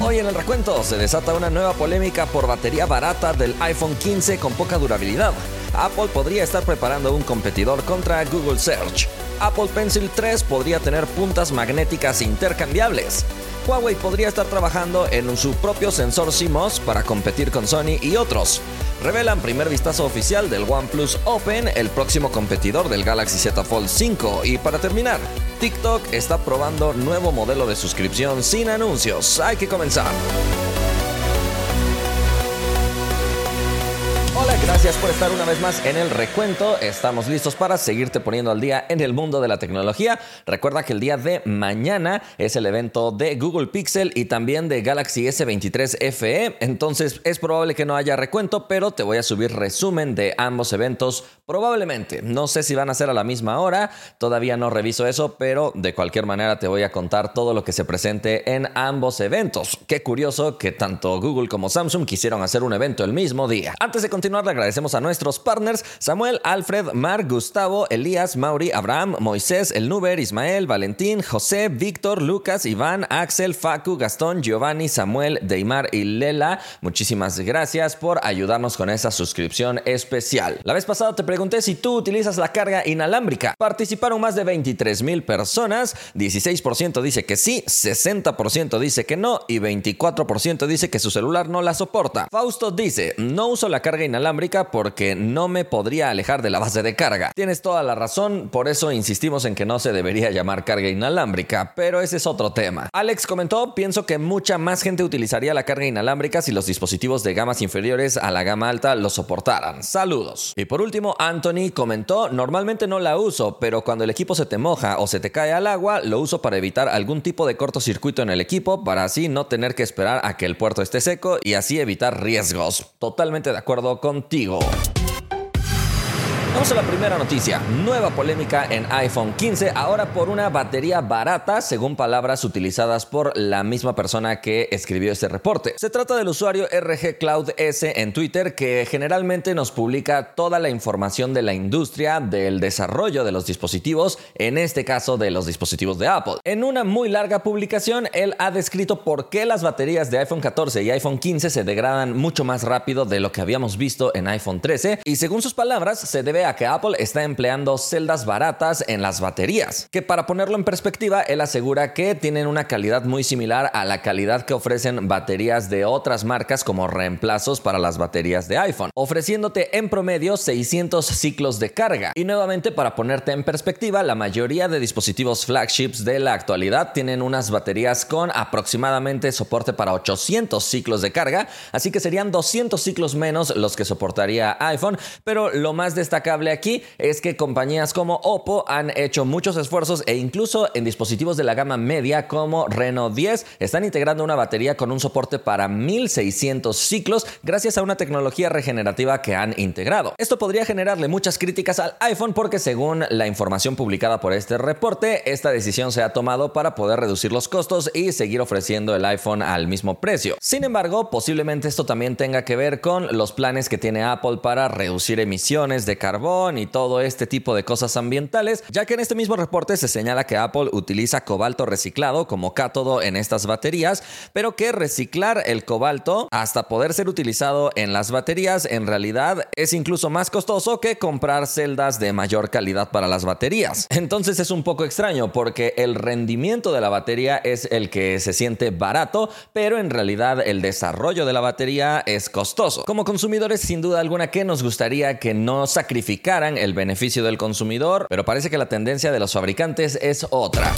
Hoy en el recuento se desata una nueva polémica por batería barata del iPhone 15 con poca durabilidad. Apple podría estar preparando un competidor contra Google Search. Apple Pencil 3 podría tener puntas magnéticas intercambiables. Huawei podría estar trabajando en su propio sensor CMOS para competir con Sony y otros. Revelan primer vistazo oficial del OnePlus Open, el próximo competidor del Galaxy Z Fold 5. Y para terminar, TikTok está probando nuevo modelo de suscripción sin anuncios. Hay que comenzar. Gracias por estar una vez más en el recuento. Estamos listos para seguirte poniendo al día en el mundo de la tecnología. Recuerda que el día de mañana es el evento de Google Pixel y también de Galaxy S23 FE. Entonces es probable que no haya recuento, pero te voy a subir resumen de ambos eventos probablemente. No sé si van a ser a la misma hora, todavía no reviso eso, pero de cualquier manera te voy a contar todo lo que se presente en ambos eventos. Qué curioso que tanto Google como Samsung quisieron hacer un evento el mismo día. Antes de continuar, le agradecemos a nuestros partners Samuel, Alfred, Mark, Gustavo, Elías, Mauri, Abraham, Moisés, El Nuber, Ismael, Valentín, José, Víctor, Lucas, Iván, Axel, Facu, Gastón, Giovanni, Samuel, Deimar y Lela. Muchísimas gracias por ayudarnos con esa suscripción especial. La vez pasada te pregunté si tú utilizas la carga inalámbrica. Participaron más de 23 mil personas, 16% dice que sí, 60% dice que no y 24% dice que su celular no la soporta. Fausto dice, no uso la carga inalámbrica porque no me podría alejar de la base de carga. Tienes toda la razón, por eso insistimos en que no se debería llamar carga inalámbrica, pero ese es otro tema. Alex comentó, pienso que mucha más gente utilizaría la carga inalámbrica si los dispositivos de gamas inferiores a la gama alta lo soportaran. Saludos. Y por último, Anthony comentó, normalmente no la uso, pero cuando el equipo se te moja o se te cae al agua, lo uso para evitar algún tipo de cortocircuito en el equipo para así no tener que esperar a que el puerto esté seco y así evitar riesgos. Totalmente de acuerdo con contigo. Vamos a la primera noticia. Nueva polémica en iPhone 15, ahora por una batería barata, según palabras utilizadas por la misma persona que escribió este reporte. Se trata del usuario RG Cloud S en Twitter, que generalmente nos publica toda la información de la industria del desarrollo de los dispositivos, en este caso de los dispositivos de Apple. En una muy larga publicación, él ha descrito por qué las baterías de iPhone 14 y iPhone 15 se degradan mucho más rápido de lo que habíamos visto en iPhone 13, y según sus palabras, se debe que Apple está empleando celdas baratas en las baterías, que para ponerlo en perspectiva, él asegura que tienen una calidad muy similar a la calidad que ofrecen baterías de otras marcas como reemplazos para las baterías de iPhone, ofreciéndote en promedio 600 ciclos de carga. Y nuevamente, para ponerte en perspectiva, la mayoría de dispositivos flagships de la actualidad tienen unas baterías con aproximadamente soporte para 800 ciclos de carga, así que serían 200 ciclos menos los que soportaría iPhone, pero lo más destacable aquí es que compañías como Oppo han hecho muchos esfuerzos e incluso en dispositivos de la gama media como Reno 10 están integrando una batería con un soporte para 1600 ciclos gracias a una tecnología regenerativa que han integrado. Esto podría generarle muchas críticas al iPhone porque según la información publicada por este reporte, esta decisión se ha tomado para poder reducir los costos y seguir ofreciendo el iPhone al mismo precio. Sin embargo, posiblemente esto también tenga que ver con los planes que tiene Apple para reducir emisiones de y todo este tipo de cosas ambientales, ya que en este mismo reporte se señala que Apple utiliza cobalto reciclado como cátodo en estas baterías, pero que reciclar el cobalto hasta poder ser utilizado en las baterías en realidad es incluso más costoso que comprar celdas de mayor calidad para las baterías. Entonces es un poco extraño porque el rendimiento de la batería es el que se siente barato, pero en realidad el desarrollo de la batería es costoso. Como consumidores sin duda alguna que nos gustaría que no el beneficio del consumidor, pero parece que la tendencia de los fabricantes es otra.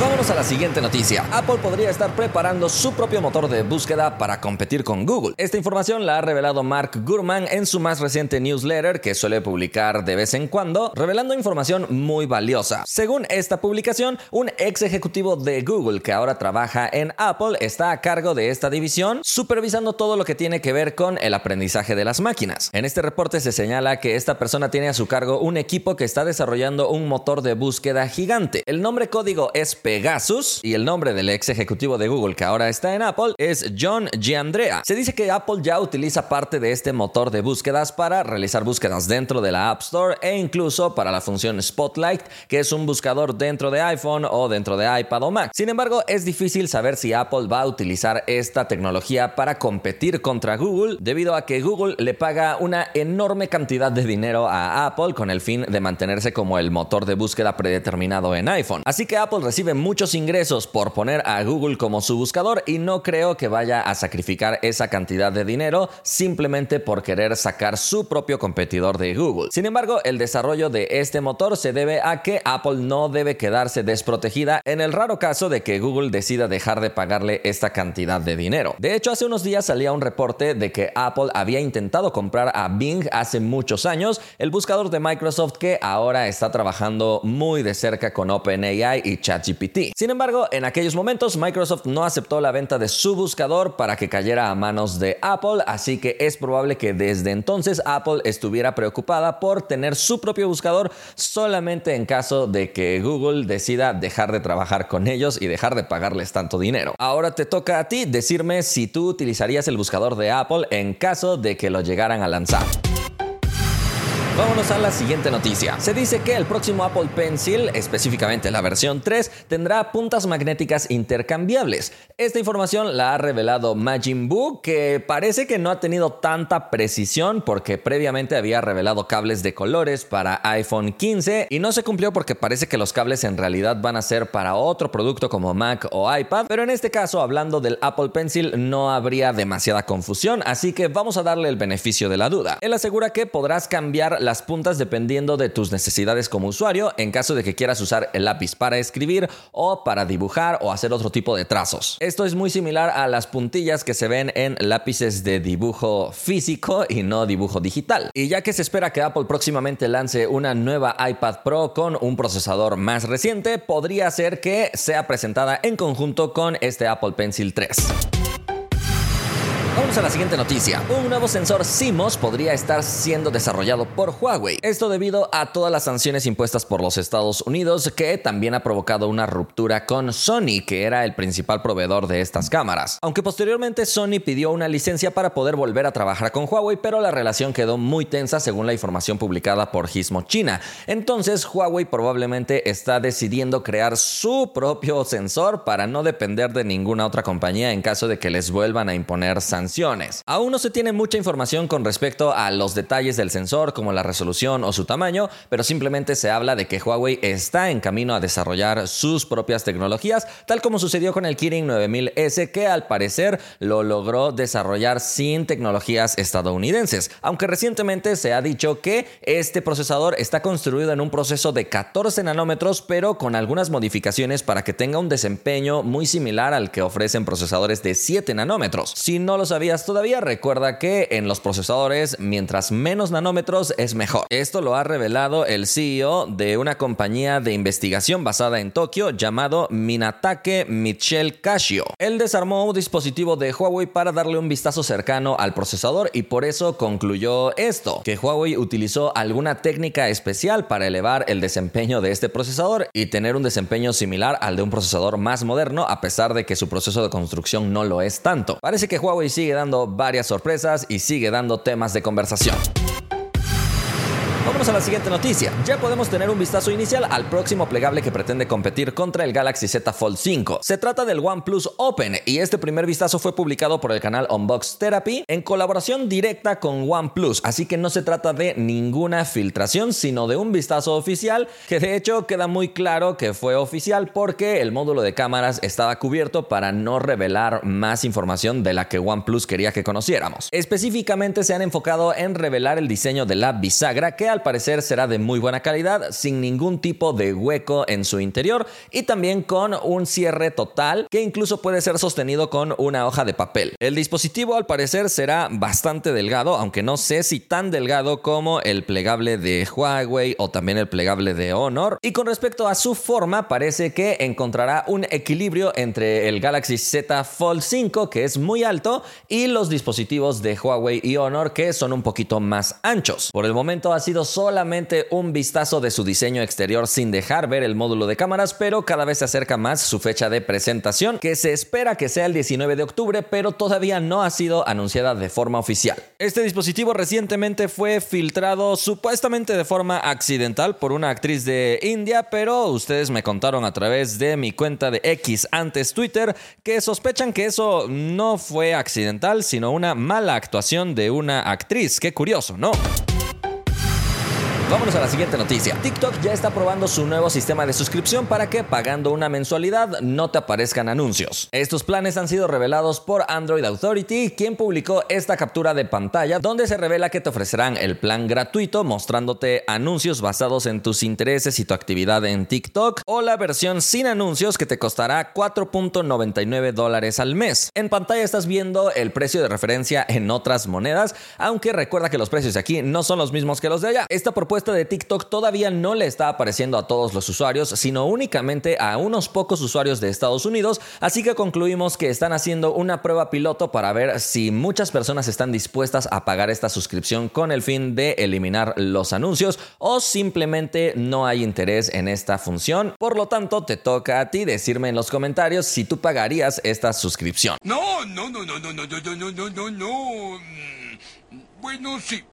Vámonos a la siguiente noticia. Apple podría estar preparando su propio motor de búsqueda para competir con Google. Esta información la ha revelado Mark Gurman en su más reciente newsletter que suele publicar de vez en cuando, revelando información muy valiosa. Según esta publicación, un ex ejecutivo de Google que ahora trabaja en Apple está a cargo de esta división, supervisando todo lo que tiene que ver con el aprendizaje de las máquinas. En este reporte se señala que esta persona tiene a su cargo un equipo que está desarrollando un motor de búsqueda gigante. El nombre código es Pegasus y el nombre del ex ejecutivo de Google que ahora está en Apple es John Giandrea. Se dice que Apple ya utiliza parte de este motor de búsquedas para realizar búsquedas dentro de la App Store e incluso para la función Spotlight, que es un buscador dentro de iPhone o dentro de iPad o Mac. Sin embargo, es difícil saber si Apple va a utilizar esta tecnología para competir contra Google, debido a que Google le paga una enorme cantidad de dinero a Apple con el fin de mantenerse como el motor de búsqueda predeterminado en iPhone. Así que Apple recibe muchos ingresos por poner a Google como su buscador y no creo que vaya a sacrificar esa cantidad de dinero simplemente por querer sacar su propio competidor de Google. Sin embargo, el desarrollo de este motor se debe a que Apple no debe quedarse desprotegida en el raro caso de que Google decida dejar de pagarle esta cantidad de dinero. De hecho, hace unos días salía un reporte de que Apple había intentado comprar a Bing hace muchos años, el buscador de Microsoft que ahora está trabajando muy de cerca con OpenAI y ChatGPT. Sin embargo, en aquellos momentos Microsoft no aceptó la venta de su buscador para que cayera a manos de Apple, así que es probable que desde entonces Apple estuviera preocupada por tener su propio buscador solamente en caso de que Google decida dejar de trabajar con ellos y dejar de pagarles tanto dinero. Ahora te toca a ti decirme si tú utilizarías el buscador de Apple en caso de que lo llegaran a lanzar. Vámonos a la siguiente noticia. Se dice que el próximo Apple Pencil, específicamente la versión 3, tendrá puntas magnéticas intercambiables. Esta información la ha revelado Majin Buu, que parece que no ha tenido tanta precisión porque previamente había revelado cables de colores para iPhone 15 y no se cumplió porque parece que los cables en realidad van a ser para otro producto como Mac o iPad, pero en este caso, hablando del Apple Pencil, no habría demasiada confusión, así que vamos a darle el beneficio de la duda. Él asegura que podrás cambiar las puntas dependiendo de tus necesidades como usuario en caso de que quieras usar el lápiz para escribir o para dibujar o hacer otro tipo de trazos. Esto es muy similar a las puntillas que se ven en lápices de dibujo físico y no dibujo digital. Y ya que se espera que Apple próximamente lance una nueva iPad Pro con un procesador más reciente, podría ser que sea presentada en conjunto con este Apple Pencil 3. Vamos a la siguiente noticia. Un nuevo sensor CMOS podría estar siendo desarrollado por Huawei. Esto debido a todas las sanciones impuestas por los Estados Unidos que también ha provocado una ruptura con Sony, que era el principal proveedor de estas cámaras. Aunque posteriormente Sony pidió una licencia para poder volver a trabajar con Huawei, pero la relación quedó muy tensa según la información publicada por Gizmo China. Entonces Huawei probablemente está decidiendo crear su propio sensor para no depender de ninguna otra compañía en caso de que les vuelvan a imponer sanciones Aún no se tiene mucha información con respecto a los detalles del sensor, como la resolución o su tamaño, pero simplemente se habla de que Huawei está en camino a desarrollar sus propias tecnologías, tal como sucedió con el Kirin 9000S, que al parecer lo logró desarrollar sin tecnologías estadounidenses, aunque recientemente se ha dicho que este procesador está construido en un proceso de 14 nanómetros, pero con algunas modificaciones para que tenga un desempeño muy similar al que ofrecen procesadores de 7 nanómetros. Si no los todavía, recuerda que en los procesadores, mientras menos nanómetros es mejor. Esto lo ha revelado el CEO de una compañía de investigación basada en Tokio llamado Minatake Michel Casio. Él desarmó un dispositivo de Huawei para darle un vistazo cercano al procesador y por eso concluyó esto, que Huawei utilizó alguna técnica especial para elevar el desempeño de este procesador y tener un desempeño similar al de un procesador más moderno a pesar de que su proceso de construcción no lo es tanto. Parece que Huawei sigue dando varias sorpresas y sigue dando temas de conversación. Vamos a la siguiente noticia. Ya podemos tener un vistazo inicial al próximo plegable que pretende competir contra el Galaxy Z Fold 5. Se trata del OnePlus Open y este primer vistazo fue publicado por el canal Unbox Therapy en colaboración directa con OnePlus, así que no se trata de ninguna filtración, sino de un vistazo oficial que de hecho queda muy claro que fue oficial porque el módulo de cámaras estaba cubierto para no revelar más información de la que OnePlus quería que conociéramos. Específicamente se han enfocado en revelar el diseño de la bisagra que al parecer será de muy buena calidad, sin ningún tipo de hueco en su interior y también con un cierre total que incluso puede ser sostenido con una hoja de papel. El dispositivo al parecer será bastante delgado, aunque no sé si tan delgado como el plegable de Huawei o también el plegable de Honor. Y con respecto a su forma, parece que encontrará un equilibrio entre el Galaxy Z Fold 5, que es muy alto, y los dispositivos de Huawei y Honor, que son un poquito más anchos. Por el momento ha sido solamente un vistazo de su diseño exterior sin dejar ver el módulo de cámaras, pero cada vez se acerca más su fecha de presentación, que se espera que sea el 19 de octubre, pero todavía no ha sido anunciada de forma oficial. Este dispositivo recientemente fue filtrado supuestamente de forma accidental por una actriz de India, pero ustedes me contaron a través de mi cuenta de X antes Twitter que sospechan que eso no fue accidental, sino una mala actuación de una actriz. Qué curioso, ¿no? Vámonos a la siguiente noticia. TikTok ya está probando su nuevo sistema de suscripción para que pagando una mensualidad no te aparezcan anuncios. Estos planes han sido revelados por Android Authority, quien publicó esta captura de pantalla donde se revela que te ofrecerán el plan gratuito mostrándote anuncios basados en tus intereses y tu actividad en TikTok o la versión sin anuncios que te costará 4.99 dólares al mes. En pantalla estás viendo el precio de referencia en otras monedas, aunque recuerda que los precios de aquí no son los mismos que los de allá. Esta propuesta de TikTok todavía no le está apareciendo a todos los usuarios, sino únicamente a unos pocos usuarios de Estados Unidos, así que concluimos que están haciendo una prueba piloto para ver si muchas personas están dispuestas a pagar esta suscripción con el fin de eliminar los anuncios o simplemente no hay interés en esta función. Por lo tanto, te toca a ti decirme en los comentarios si tú pagarías esta suscripción. No, no, no, no, no, no, no, no, no, no, no.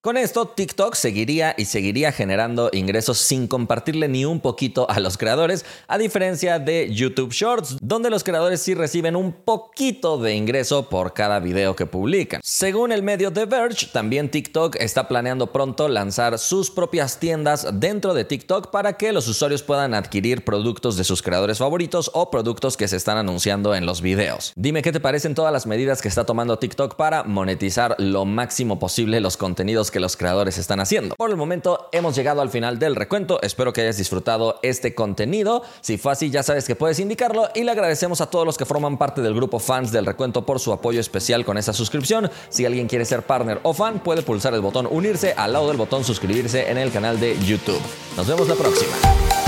Con esto, TikTok seguiría y seguiría generando ingresos sin compartirle ni un poquito a los creadores, a diferencia de YouTube Shorts, donde los creadores sí reciben un poquito de ingreso por cada video que publican. Según el medio The Verge, también TikTok está planeando pronto lanzar sus propias tiendas dentro de TikTok para que los usuarios puedan adquirir productos de sus creadores favoritos o productos que se están anunciando en los videos. Dime qué te parecen todas las medidas que está tomando TikTok para monetizar lo máximo posible los contenidos que los creadores están haciendo. Por el momento hemos llegado al final del recuento, espero que hayas disfrutado este contenido, si fue así ya sabes que puedes indicarlo y le agradecemos a todos los que forman parte del grupo fans del recuento por su apoyo especial con esa suscripción. Si alguien quiere ser partner o fan puede pulsar el botón unirse al lado del botón suscribirse en el canal de YouTube. Nos vemos la próxima.